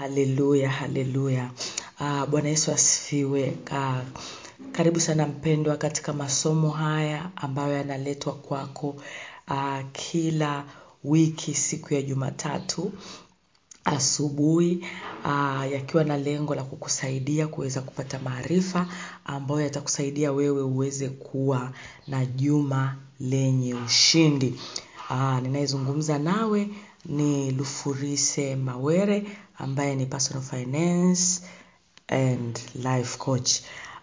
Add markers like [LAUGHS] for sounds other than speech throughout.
haleluya haleluya uh, bwana yesu asifiwe. Uh, karibu sana mpendwa katika masomo haya ambayo yanaletwa kwako uh, kila wiki siku ya jumatatu asubuhi uh, yakiwa na lengo la kukusaidia kuweza kupata maarifa ambayo yatakusaidia wewe uweze kuwa na juma lenye ushindi. Uh, ninayezungumza nawe ni lufurise mawere ambaye ni personal finance and life coach.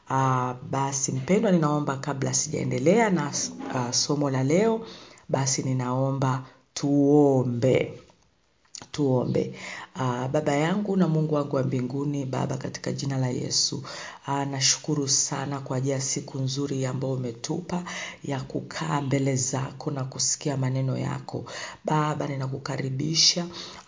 Uh, basi mpendwa ninaomba kabla sijaendelea na uh, somo la leo basi ninaomba tuombe. Tuombe uh, baba yangu na mungu wangu wa mbinguni baba katika jina la yesu. Aa, nashukuru sana kwa ajili ya siku nzuri ambayo umetupa ya kukaa mbele zako na kusikia maneno yako. Baba ninakukaribisha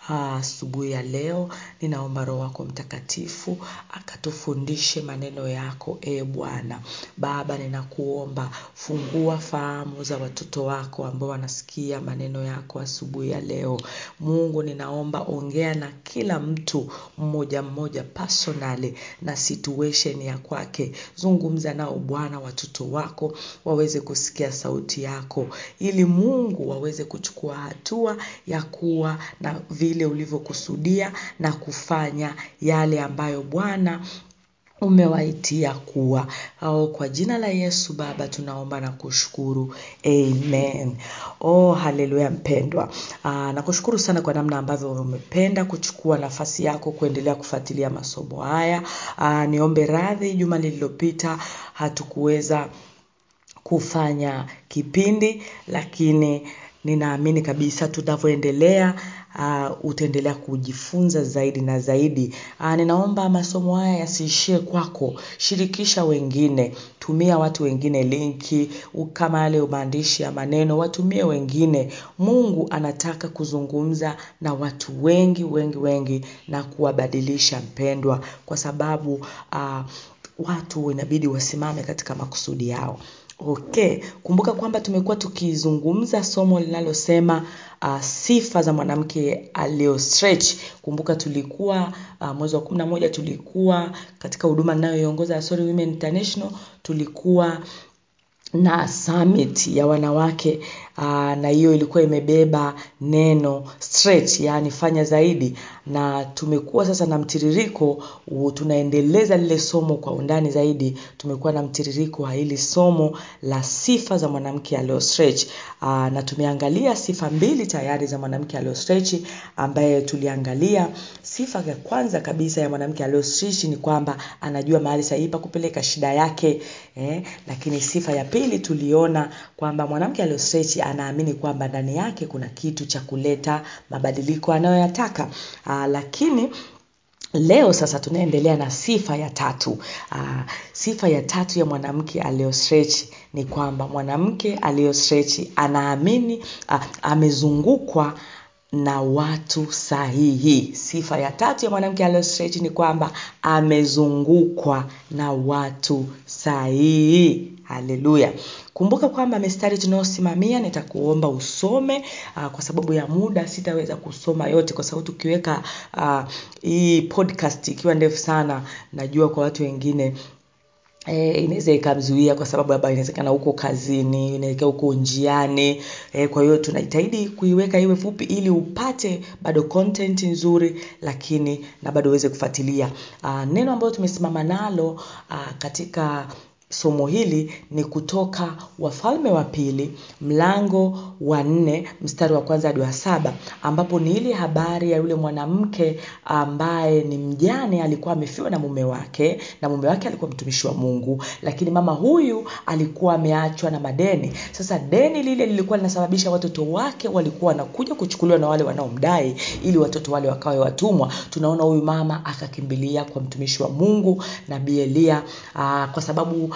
asubuhi uh, ya leo. Ninaomba roho wako mtakatifu akatufundishe maneno yako e bwana. Baba ninakuomba fungua fahamu za watoto wako ambao wanasikia maneno yako asubuhi ya leo. Mungu ninaomba ongea na kila mtu mmoja mmoja personally na situation ya kwake. Zungumza nao bwana watoto wako waweze kusikia sauti yako ili mungu waweze kuchukua hatua ya kuwa na vile ulivyokusudia na kufanya yale ambayo bwana umewaitia kuwa. Au kwa jina la yesu baba tunaomba na kushukuru. Amen. Oh haleluya mpendwa. Aa, nakushukuru sana kwa namna ambavyo umependa kuchukua nafasi yako kuendelea kufuatilia masomo haya. Aa, niombe radhi juma lililopita hatukuweza kufanya kipindi lakini ninaamini kabisa tunavyoendelea uh, utaendelea kujifunza zaidi na zaidi. Uh, ninaomba masomo haya yasiishie kwako. Shirikisha wengine. Tumia watu wengine linki kama yale maandishi ya maneno watumie wengine. Mungu anataka kuzungumza na watu wengi wengi wengi na kuwabadilisha mpendwa kwa sababu uh, watu inabidi wasimame katika makusudi yao okay kumbuka kwamba tumekuwa tukizungumza somo linalosema uh, sifa za mwanamke aliyostretch. kumbuka tulikuwa uh, mwezi wa kumi na moja tulikuwa katika huduma ninayoiongoza Sorry Women International tulikuwa na summit ya wanawake na hiyo ilikuwa imebeba neno stretch yaani fanya zaidi. Na tumekuwa sasa na mtiririko tunaendeleza lile somo kwa undani zaidi. Tumekuwa na mtiririko wa hili somo la sifa za mwanamke alio stretch. Uh, na tumeangalia sifa mbili tayari za mwanamke alio stretch ambaye tuliangalia sifa ya kwanza kabisa ya mwanamke alio stretch ni kwamba anajua mahali sahihi pa kupeleka shida yake eh, lakini sifa ya pili tuliona kwamba mwanamke alio stretch anaamini kwamba ndani yake kuna kitu cha kuleta mabadiliko anayoyataka. Uh, lakini leo sasa tunaendelea na sifa ya tatu. Aa, sifa ya tatu ya mwanamke aliyostretch ni kwamba mwanamke aliyostretch anaamini uh, amezungukwa na watu sahihi. Sifa ya tatu ya mwanamke aliyostretch ni kwamba amezungukwa na watu sahihi haleluya. Kumbuka kwamba mistari tunayosimamia nitakuomba usome uh, kwa sababu ya muda sitaweza kusoma yote kwa sababu tukiweka uh, hii podcast ikiwa ndefu sana najua kwa watu wengine E, inaweza ikamzuia kwa sababu labda inawezekana huko kazini inaweka huko njiani e, kwa hiyo tunajitahidi kuiweka iwe fupi ili upate bado content nzuri lakini na bado uweze kufuatilia. Neno ambayo tumesimama nalo a, katika somo hili ni kutoka wafalme wa pili mlango wa nne mstari wa kwanza hadi wa saba ambapo ni ile habari ya yule mwanamke ambaye ni mjane alikuwa amefiwa na mume wake na mume wake alikuwa mtumishi wa mungu lakini mama huyu alikuwa ameachwa na madeni. Sasa deni lile lilikuwa linasababisha watoto wake walikuwa wanakuja kuchukuliwa na wale wanaomdai ili watoto wale wakawe watumwa. Tunaona huyu mama akakimbilia kwa mtumishi wa mungu nabii elia kwa sababu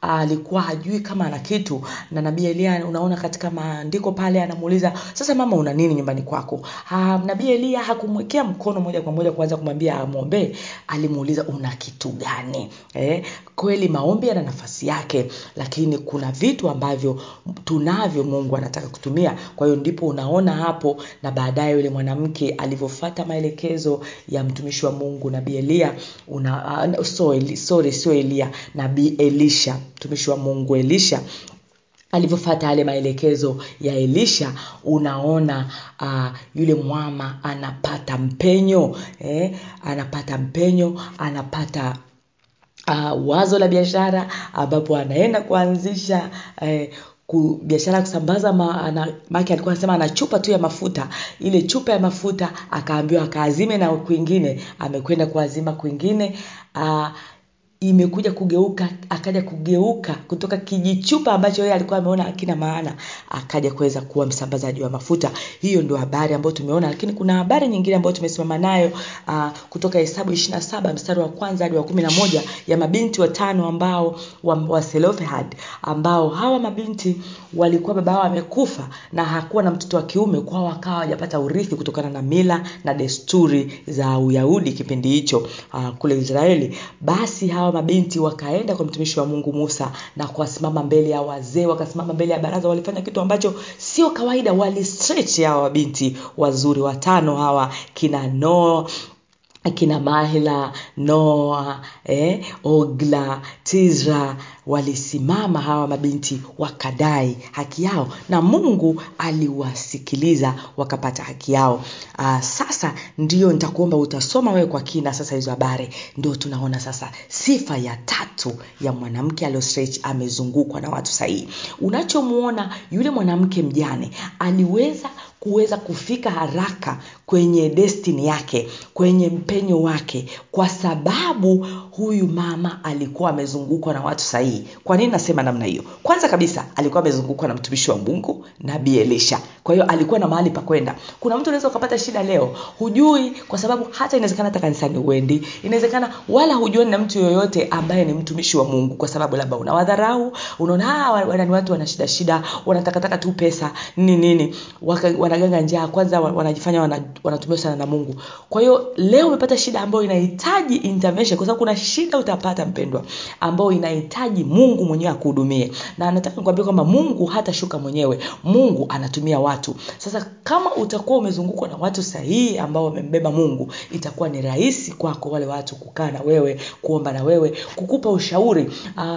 alikuwa hajui kama ana kitu. Na nabii elia unaona katika maandiko pale anamuuliza sasa mama una nini nyumbani kwako? Nabii elia hakumwekea mkono moja kwa moja kuanza kumwambia amwombee. Alimuuliza una kitu gani? Eh, kweli maombi yana nafasi yake lakini kuna vitu ambavyo tunavyo mungu anataka kutumia. Kwa hiyo ndipo unaona hapo na baadaye yule mwanamke alivyofata maelekezo ya mtumishi wa mungu nabii elia una, uh, so, sorry sio elia nabii elisha mtumishi wa mungu elisha alivyofata yale maelekezo ya elisha unaona uh, yule mwama anapata mpenyo eh, anapata mpenyo anapata uh, wazo la biashara ambapo anaenda kuanzisha eh, ku, biashara kusambaza ma, ana, alikuwa anasema ana chupa tu ya mafuta. Ile chupa ya mafuta akaambiwa akaazime na kwingine amekwenda kuazima kwingine uh, imekuja kugeuka akaja kugeuka kutoka kijichupa ambacho yeye alikuwa ameona hakina maana akaja kuweza kuwa msambazaji wa mafuta. Hiyo ndio habari ambayo tumeona lakini kuna habari nyingine ambayo tumesimama nayo uh, kutoka hesabu ishirina saba mstari wa kwanza hadi wa kumi na moja ya mabinti watano ambao wa, wa Selofehad ambao hawa mabinti walikuwa baba wao amekufa na hakuwa na mtoto wa kiume kwao wakawa hawajapata urithi kutokana na mila na desturi za uyahudi kipindi hicho uh, kule israeli. Basi hawa mabinti wakaenda kwa mtumishi wa mungu musa na kuwasimama mbele ya wazee wakasimama mbele ya baraza walifanya kitu ambacho sio kawaida. Walistretch hawa mabinti wazuri watano hawa kina noa akina mahla noa eh, ogla tizra walisimama hawa mabinti wakadai haki yao na mungu aliwasikiliza wakapata haki yao. Aa, sasa ndio nitakuomba utasoma wewe kwa kina sasa hizo habari. Ndio tunaona sasa sifa ya tatu ya mwanamke aliostretch amezungukwa na watu sahihi. Unachomuona yule mwanamke mjane aliweza kuweza kufika haraka kwenye destini yake kwenye mpenyo wake kwa sababu huyu mama alikuwa amezungukwa na watu sahihi kwa nini nasema namna hiyo? Kwanza kabisa alikuwa amezungukwa na mtumishi wa mungu nabii elisha. Kwa hiyo alikuwa na mahali pa kwenda. Kuna mtu unaweza ukapata shida leo? Hujui kwa sababu hata inawezekana hata kanisani uendi inawezekana wala hujuani na mtu yoyote ambaye ni mtumishi wa mungu kwa sababu labda unawadharau unaona wanani watu wana shida shida wanatakataka tu pesa nini nini wanaganga njaa kwanza wanajifanya wanatumia sana na mungu. Kwa hiyo leo umepata shida ambayo inahitaji intervention kwa sababu kuna shida utapata mpendwa ambayo inahitaji mungu mwenyewe akuhudumie. Na nataka nikwambia kwamba mungu hatashuka mwenyewe mungu anatumia watu. Sasa kama utakuwa umezungukwa na watu sahihi ambao wamembeba mungu itakuwa ni rahisi kwako wale watu kukaa na wewe kuomba na wewe kukupa ushauri. Uh,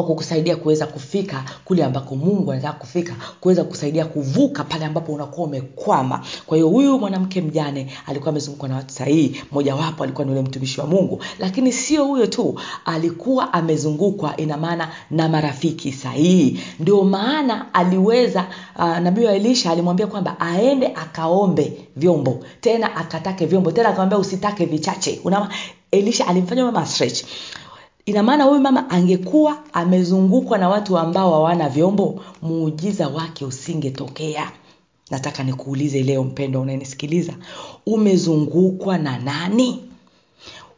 wa kukusaidia kuweza kufika kule ambako mungu anataka kufika kuweza kusaidia kuvuka pale ambapo unakuwa umekwama. Kwa hiyo huyu mwanamke mjane alikuwa amezungukwa na watu sahihi mojawapo alikuwa ni ule mtumishi wa mungu. Lakini sio huyo tu alikuwa amezungukwa ina maana na marafiki sahihi ndio maana aliweza uh, nabii wa elisha alimwambia kwamba aende akaombe vyombo tena akatake vyombo tena akamwambia usitake vichache. Unama, elisha alimfanya mama stretch ina maana huyu mama angekuwa amezungukwa na watu ambao hawana vyombo muujiza wake usingetokea. Nataka nikuulize leo mpendo unanisikiliza. Umezungukwa na nani?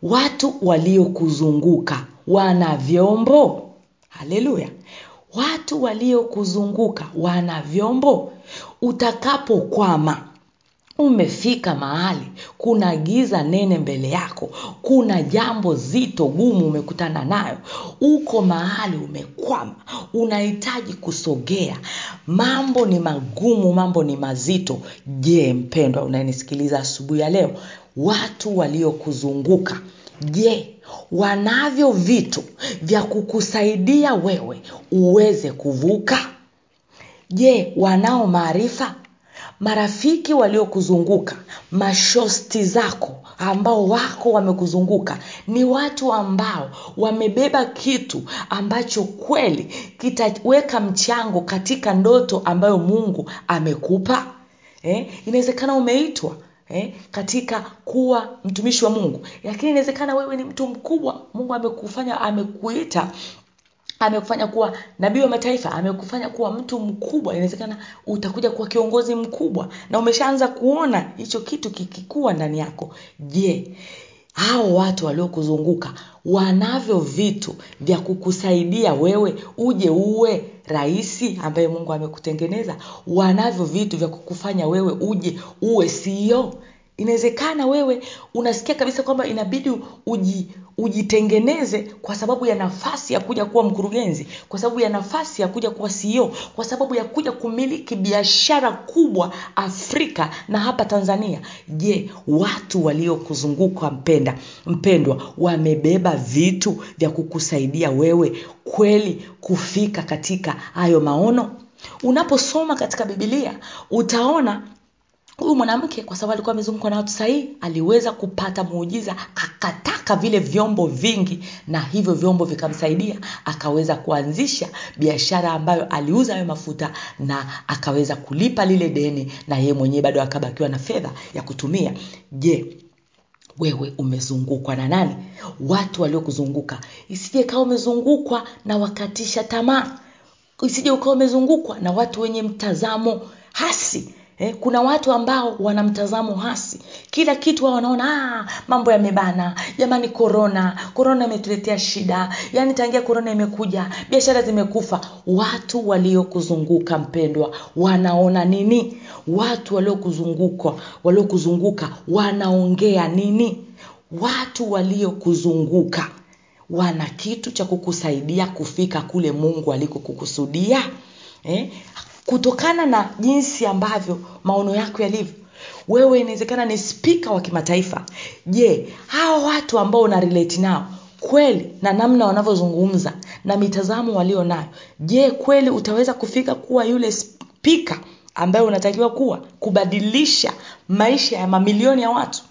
Watu waliokuzunguka wana vyombo? Haleluya. Watu waliokuzunguka wana vyombo? Utakapokwama umefika mahali kuna giza nene mbele yako kuna jambo zito gumu umekutana nayo. Uko mahali umekwama unahitaji kusogea. Mambo ni magumu mambo ni mazito. Je mpendwa unayenisikiliza asubuhi ya leo watu waliokuzunguka je wanavyo vitu vya kukusaidia wewe uweze kuvuka? Je wanao maarifa marafiki waliokuzunguka mashosti zako ambao wako wamekuzunguka ni watu ambao wamebeba kitu ambacho kweli kitaweka mchango katika ndoto ambayo mungu amekupa eh? inawezekana umeitwa eh, katika kuwa mtumishi wa mungu lakini inawezekana wewe ni mtu mkubwa mungu amekufanya amekuita amekufanya kuwa nabii wa mataifa amekufanya kuwa mtu mkubwa. Inawezekana utakuja kuwa kiongozi mkubwa na umeshaanza kuona hicho kitu kikikuwa ndani yako. Je hao watu waliokuzunguka wanavyo vitu vya kukusaidia wewe uje uwe rahisi ambaye mungu amekutengeneza? Wanavyo vitu vya kukufanya wewe uje uwe sio inawezekana wewe unasikia kabisa kwamba inabidi uji, ujitengeneze kwa sababu ya nafasi ya kuja kuwa mkurugenzi kwa sababu ya nafasi ya kuja kuwa CEO kwa sababu ya kuja kumiliki biashara kubwa Afrika na hapa Tanzania. Je watu waliokuzunguka mpenda mpendwa wamebeba vitu vya kukusaidia wewe kweli kufika katika hayo maono? Unaposoma katika bibilia utaona huyu mwanamke kwa sababu alikuwa amezungukwa na watu sahihi aliweza kupata muujiza akataka vile vyombo vingi na hivyo vyombo vikamsaidia akaweza kuanzisha biashara ambayo aliuza hayo mafuta na akaweza kulipa lile deni na yeye mwenyewe bado akabakiwa na fedha ya kutumia. Je wewe umezungukwa na nani? Watu waliokuzunguka. Isije kawa umezungukwa na wakatisha tamaa. Isije ukawa umezungukwa na watu wenye mtazamo hasi Eh, kuna watu ambao wana mtazamo hasi. Kila kitu wao wanaona ah, mambo yamebana. Jamani korona korona imetuletea shida. Yaani tangia korona imekuja biashara zimekufa. Watu waliokuzunguka mpendwa wanaona nini? Watu waliokuzunguka waliokuzunguka wanaongea nini? Watu waliokuzunguka wana kitu cha kukusaidia kufika kule mungu alikokukusudia. Eh? Kutokana na jinsi ambavyo maono yako yalivyo. Wewe inawezekana ni spika wa kimataifa. Je hawa watu ambao una nao kweli na namna wanavyozungumza na mitazamo walio nayo je kweli utaweza kufika kuwa yule spika ambaye unatakiwa kuwa kubadilisha maisha ya mamilioni ya watu?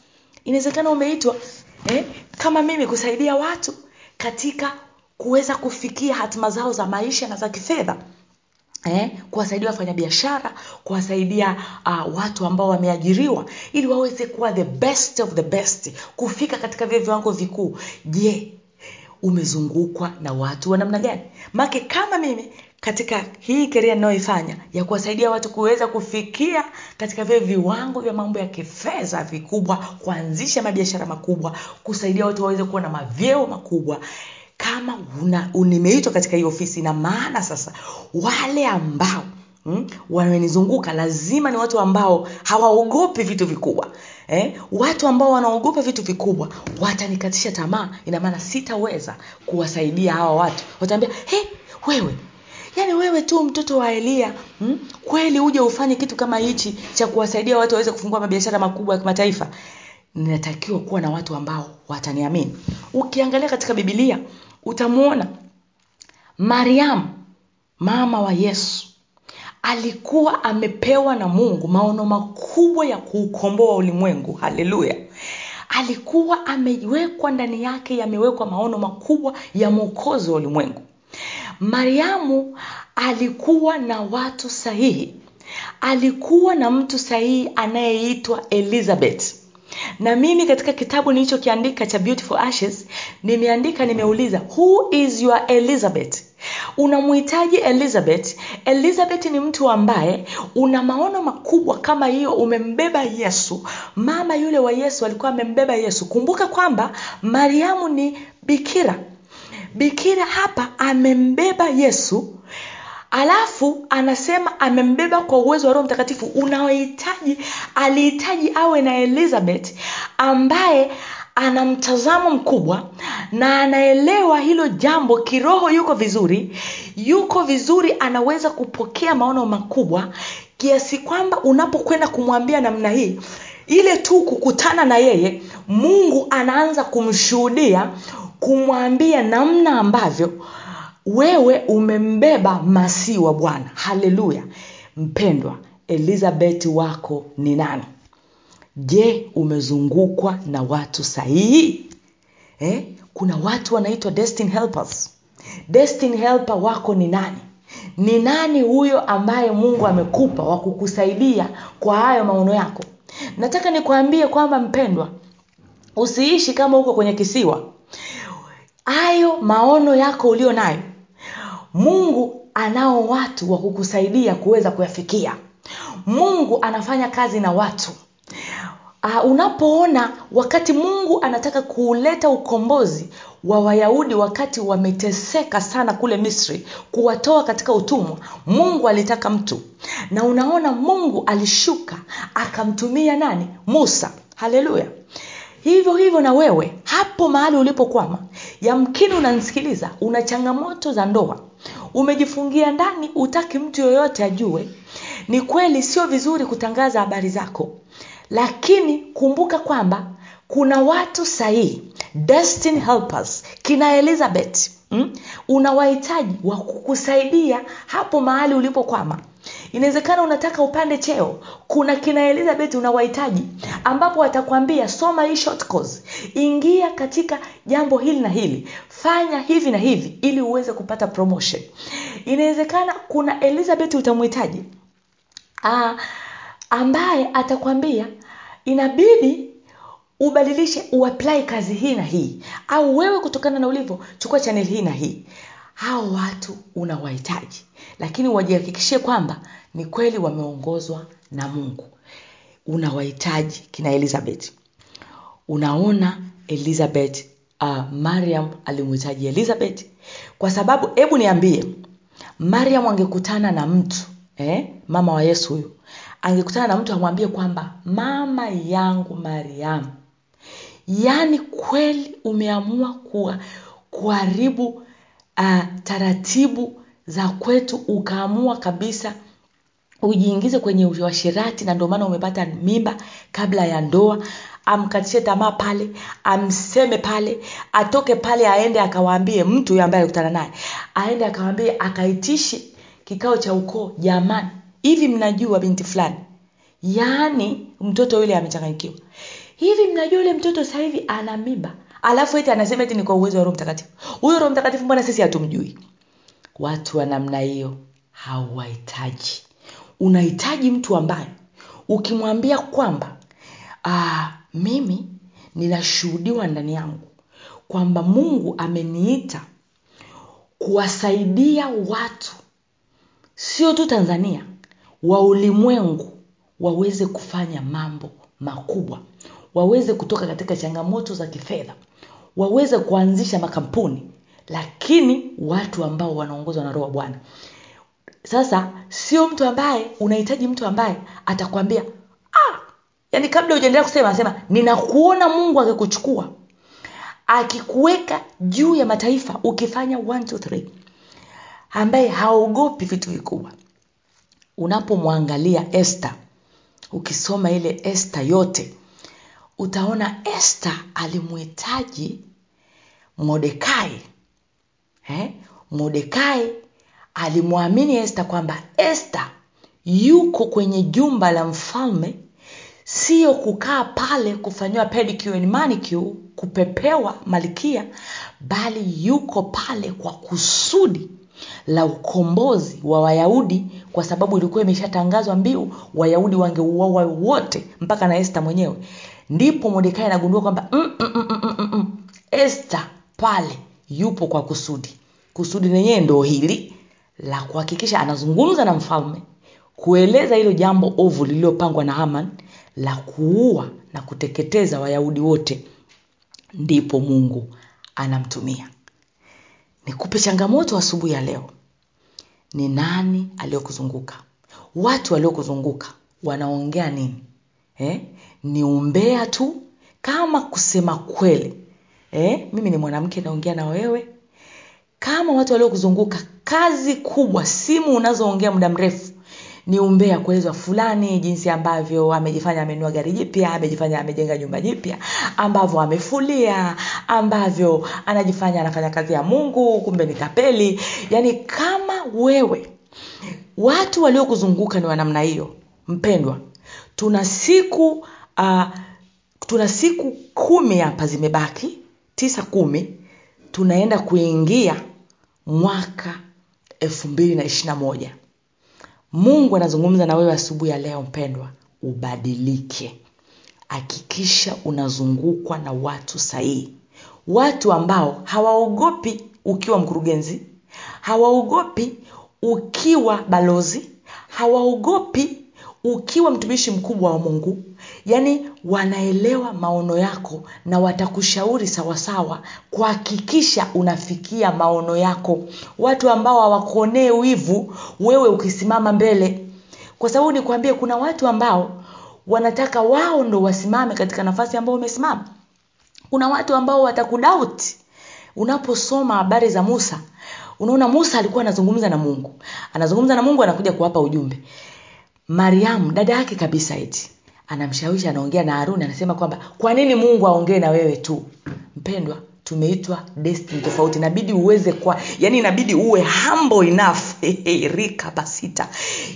Inawezekana umeitwa eh, kama mimi kusaidia watu katika kuweza kufikia hatima zao za maisha na za kifedha eh, kuwasaidia wafanyabiashara kuwasaidia uh, watu ambao wameajiriwa ili waweze kuwa the best of the best kufika katika vile viwango vikuu. Je umezungukwa na watu wa namna gani? Make kama mimi katika hii keria inayoifanya ya kuwasaidia watu kuweza kufikia katika vile viwango vya mambo ya kifedha vikubwa kuanzisha mabiashara makubwa kusaidia watu waweze kuwa na mavyeo makubwa kama una, nimeitwa katika hii ofisi na maana sasa wale ambao Mm? wamenizunguka lazima ni watu ambao hawaogopi vitu vikubwa eh? watu ambao wanaogopa vitu vikubwa watanikatisha tamaa ina maana sitaweza kuwasaidia hawa watu wataambia hey, wewe yaani wewe tu mtoto wa elia mm? kweli uje ufanye kitu kama hichi cha kuwasaidia watu waweze kufungua mabiashara makubwa ya kimataifa ninatakiwa kuwa na watu ambao wataniamini ukiangalia katika bibilia utamwona mariamu mama wa yesu alikuwa amepewa na mungu maono makubwa ya kuukomboa ulimwengu. Haleluya! Alikuwa amewekwa ndani yake yamewekwa maono makubwa ya mwokozi wa ulimwengu. Mariamu alikuwa na watu sahihi. Alikuwa na mtu sahihi anayeitwa elizabeth na mimi katika kitabu nilichokiandika cha beautiful ashes nimeandika nimeuliza who is your elizabeth? Unamhitaji elizabeth. Elizabeth ni mtu ambaye una maono makubwa kama hiyo umembeba yesu. Mama yule wa yesu alikuwa amembeba yesu. Kumbuka kwamba mariamu ni bikira. Bikira hapa amembeba yesu alafu anasema amembeba kwa uwezo wa roho mtakatifu unaohitaji alihitaji awe na elizabeth ambaye ana mtazamo mkubwa na anaelewa hilo jambo kiroho yuko vizuri yuko vizuri anaweza kupokea maono makubwa kiasi kwamba unapokwenda kumwambia namna hii ile tu kukutana na yeye mungu anaanza kumshuhudia kumwambia namna ambavyo wewe umembeba masii wa bwana. Haleluya. Mpendwa elizabeth wako ni nani? Je umezungukwa na watu sahihi? Eh? kuna watu wanaitwa destiny helpers. Destiny helper wako ni nani? Ni nani huyo ambaye mungu amekupa wa kukusaidia kwa hayo maono yako? Nataka nikwambie kwamba mpendwa usiishi kama uko kwenye kisiwa. Hayo maono yako ulio nayo mungu anao watu wa kukusaidia kuweza kuyafikia. Mungu anafanya kazi na watu. Uh, unapoona wakati mungu anataka kuuleta ukombozi wa wayahudi wakati wameteseka sana kule misri kuwatoa katika utumwa mungu alitaka mtu. Na unaona mungu alishuka akamtumia nani? Musa. Haleluya. Hivyo hivyo na wewe hapo mahali ulipokwama yamkini unanisikiliza una changamoto za ndoa. Umejifungia ndani utaki mtu yoyote ajue. Ni kweli sio vizuri kutangaza habari zako. Lakini kumbuka kwamba kuna watu sahihi. Destiny helpers kina elizabeth mm? unawahitaji wa kukusaidia hapo mahali ulipokwama inawezekana unataka upande cheo. Kuna kina elizabeth unawahitaji ambapo watakwambia soma hii short course. Ingia katika jambo hili na hili. Fanya hivi na hivi ili uweze kupata promotion. Inawezekana kuna elizabeth utamhitaji ambaye atakwambia inabidi ubadilishe uapply kazi hii na hii. Au wewe kutokana na ulivyo chukua chanel hii na hii hao watu unawahitaji. Lakini wajihakikishie kwamba ni kweli wameongozwa na mungu. Unawahitaji kina elizabeth. Unaona elizabeth uh, mariam alimhitaji elizabeth. Kwa sababu hebu niambie mariam angekutana na mtu eh, mama wa yesu huyu angekutana na mtu amwambie kwamba mama yangu mariamu yaani kweli umeamua kuwa kuharibu uh, taratibu za kwetu ukaamua kabisa ujiingize kwenye uashirati na ndio maana umepata mimba kabla ya ndoa. Amkatishe tamaa pale amseme pale atoke pale aende akawaambie mtu huyo ambaye alikutana naye. Aende akawaambie akaitishe kikao cha ukoo jamani hivi mnajua binti fulani? Yaani mtoto yule amechanganyikiwa. Hivi mnajua yule mtoto sasa hivi ana mimba alafu eti anasema eti ni kwa uwezo wa roho mtakatifu. Huyo roho mtakatifu mbona sisi hatumjui? Watu wa namna hiyo hauwahitaji unahitaji mtu ambaye ukimwambia kwamba aa, mimi ninashuhudiwa ndani yangu kwamba mungu ameniita kuwasaidia watu sio tu tanzania wa ulimwengu waweze kufanya mambo makubwa waweze kutoka katika changamoto za kifedha waweze kuanzisha makampuni lakini watu ambao wanaongozwa na roho bwana. Sasa sio mtu ambaye unahitaji mtu ambaye atakwambia ah, yani kabla hujaendelea kusema anasema ninakuona mungu akikuchukua akikuweka juu ya mataifa ukifanya one, two, ambaye haogopi vitu vikubwa. Unapomwangalia este ukisoma ile este yote utaona este alimhitaji modekai eh? modekai alimwamini este kwamba este yuko kwenye jumba la mfalme sio kukaa pale kufanyiwa pedicure kupepewa malkia bali yuko pale kwa kusudi la ukombozi wa wayahudi kwa sababu ilikuwa imeshatangazwa mbiu wayahudi wangeuawa wote mpaka na este mwenyewe ndipo modekai anagundua kwamba mm, mm, mm, mm, este pale yupo kwa kusudi. Kusudi lenyewe ndo hili la kuhakikisha anazungumza na mfalme kueleza hilo jambo ovu lililopangwa na haman la kuua na kuteketeza wayahudi wote. Ndipo mungu anamtumia. Nikupe changamoto asubuhi ya leo. Ni nani aliyokuzunguka? Watu waliokuzunguka wanaongea nini? Eh? Ni umbea tu kama kusema kweli eh? mimi ni mwanamke naongea na wewe kama watu waliokuzunguka kazi kubwa simu unazoongea muda mrefu ni umbea kuelezwa fulani jinsi ambavyo amejifanya amenua gari jipya amejifanya amejenga nyumba jipya ambavyo amefulia ambavyo anajifanya anafanya kazi ya mungu kumbe ni tapeli yaani kama wewe watu waliokuzunguka ni wa namna hiyo mpendwa tuna siku uh, tuna siku kumi hapa zimebaki tisa kumi tunaenda kuingia mwaka elfu mbili na ishirina moja. Mungu anazungumza na wewe asubuhi ya leo mpendwa ubadilike. Hakikisha unazungukwa na watu sahihi. Watu ambao hawaogopi ukiwa mkurugenzi hawaogopi ukiwa balozi hawaogopi ukiwa mtumishi mkubwa wa mungu yaani wanaelewa maono yako na watakushauri sawasawa kuhakikisha unafikia maono yako. Watu ambao hawakuonee wivu wewe ukisimama mbele. Kwa sababu nikwambie kuna watu ambao wanataka wao ndo wasimame katika nafasi ambayo umesimama. Kuna watu ambao watakudauti unaposoma habari za musa unaona musa alikuwa anazungumza na mungu. Anazungumza na mungu anakuja kuwapa ujumbe. Mariamu dada yake kabisa eti anamshawishi anaongea na haruni anasema kwamba kwa nini mungu aongee na wewe tu? Mpendwa tumeitwa destiny tofauti. Inabidi uweze kwa yani inabidi uwe humble enough. [LAUGHS] Rika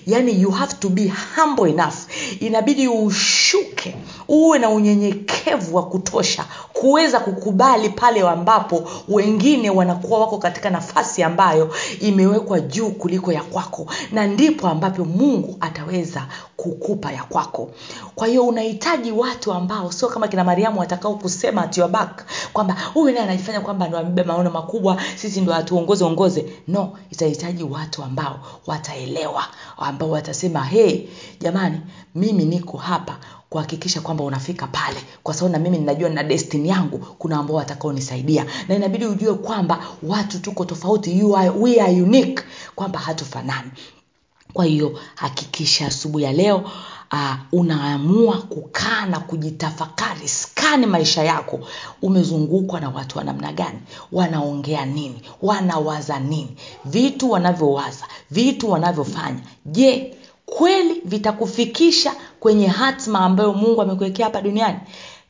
yani you have to be humble enough. Inabidi ushuke uwe na unyenyekevu wa kutosha kuweza kukubali pale ambapo wengine wanakuwa wako katika nafasi ambayo imewekwa juu kuliko ya kwako na ndipo ambapo mungu ataweza kukupa ya kwako. Kwa hiyo unahitaji watu ambao sio kama kina mariamu watakao kusema at back kwamba huyu naye anajifanya kwamba ndo amebeba maono makubwa sisi ndo hatuongoze ongoze. No itahitaji watu ambao wataelewa ambao watasema hey jamani mimi niko hapa kuhakikisha kwamba unafika pale kwa sababu na mimi ninajua na destiny yangu kuna ambao watakaonisaidia. Na inabidi ujue kwamba watu tuko tofauti you are, we are unique kwamba hatufanani. Kwa hiyo hakikisha asubuhi ya leo uh, unaamua kukaa na kujitafakari. Skani maisha yako. Umezungukwa na watu wa namna gani? Wanaongea nini? Wanawaza nini? Vitu wanavyowaza vitu wanavyofanya. Je kweli vitakufikisha kwenye hatma ambayo mungu amekuwekea hapa duniani?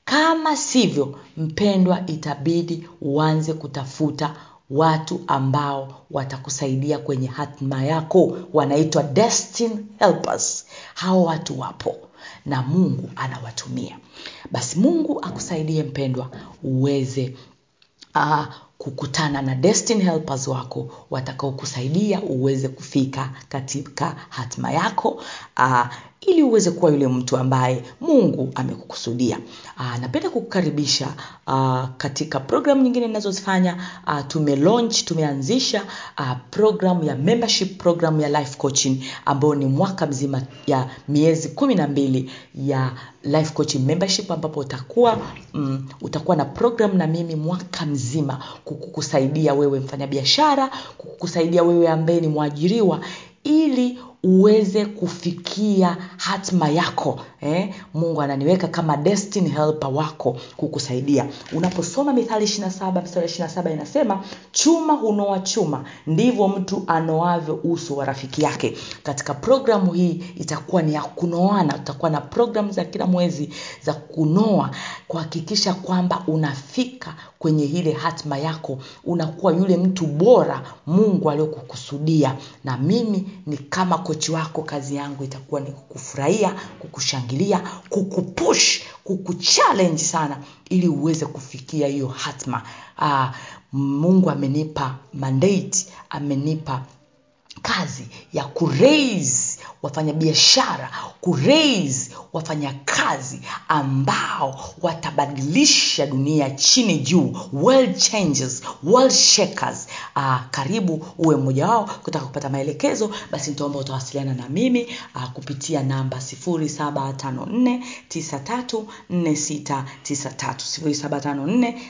Kama sivyo mpendwa itabidi uanze kutafuta watu ambao watakusaidia kwenye hatma yako. Wanaitwa destin helpers hao watu wapo na mungu anawatumia. Basi mungu akusaidie mpendwa uweze uh, kukutana na destiny helpers wako watakaokusaidia uweze kufika katika hatima yako uh, ili uweze kuwa yule mtu ambaye mungu amekukusudia. Uh, napenda kukukaribisha uh, katika programu nyingine inazozifanya uh, tumelaunch tumeanzisha uh, programu ya membership program ya life coaching ambayo ni mwaka mzima ya miezi kumi na mbili ya life coaching membership ambapo utakuwa mm, utakuwa na program na mimi mwaka mzima kukusaidia wewe mfanyabiashara kukusaidia wewe ambaye ni mwajiriwa ili uweze kufikia hatma yako eh? mungu ananiweka kama destiny helper wako kukusaidia. Unaposoma mithali 27 mstari 27 inasema chuma hunoa chuma ndivyo mtu anoavyo uso wa rafiki yake. Katika programu hii itakuwa ni ya kunoana utakuwa na programu za kila mwezi za kunoa kuhakikisha kwamba unafika kwenye ile hatma yako. Unakuwa yule mtu bora mungu aliyokukusudia. Na mimi ni kama kochi wako kazi yangu itakuwa ni kukufurahia kukushangilia kukupush kukuchallenge sana ili uweze kufikia hiyo hatma. Uh, mungu amenipa mandate amenipa kazi ya kuraise wafanyabiashara kuraise wafanyakazi ambao watabadilisha dunia chini juu. World changes world shakers. Uh, karibu uwe mmoja wao. Kutaka kupata maelekezo basi nitaomba utawasiliana na mimi uh, kupitia namba 754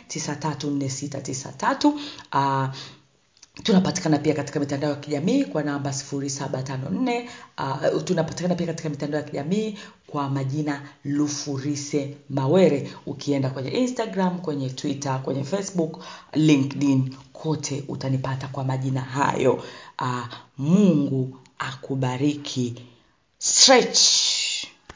754 uh, tunapatikana pia katika mitandao ya kijamii kwa namba 754 uh, tunapatikana pia katika mitandao ya kijamii kwa majina lufurise mawere. Ukienda kwenye instagram kwenye twitter kwenye facebook linkedin kote utanipata kwa majina hayo. Uh, mungu akubariki. Stretch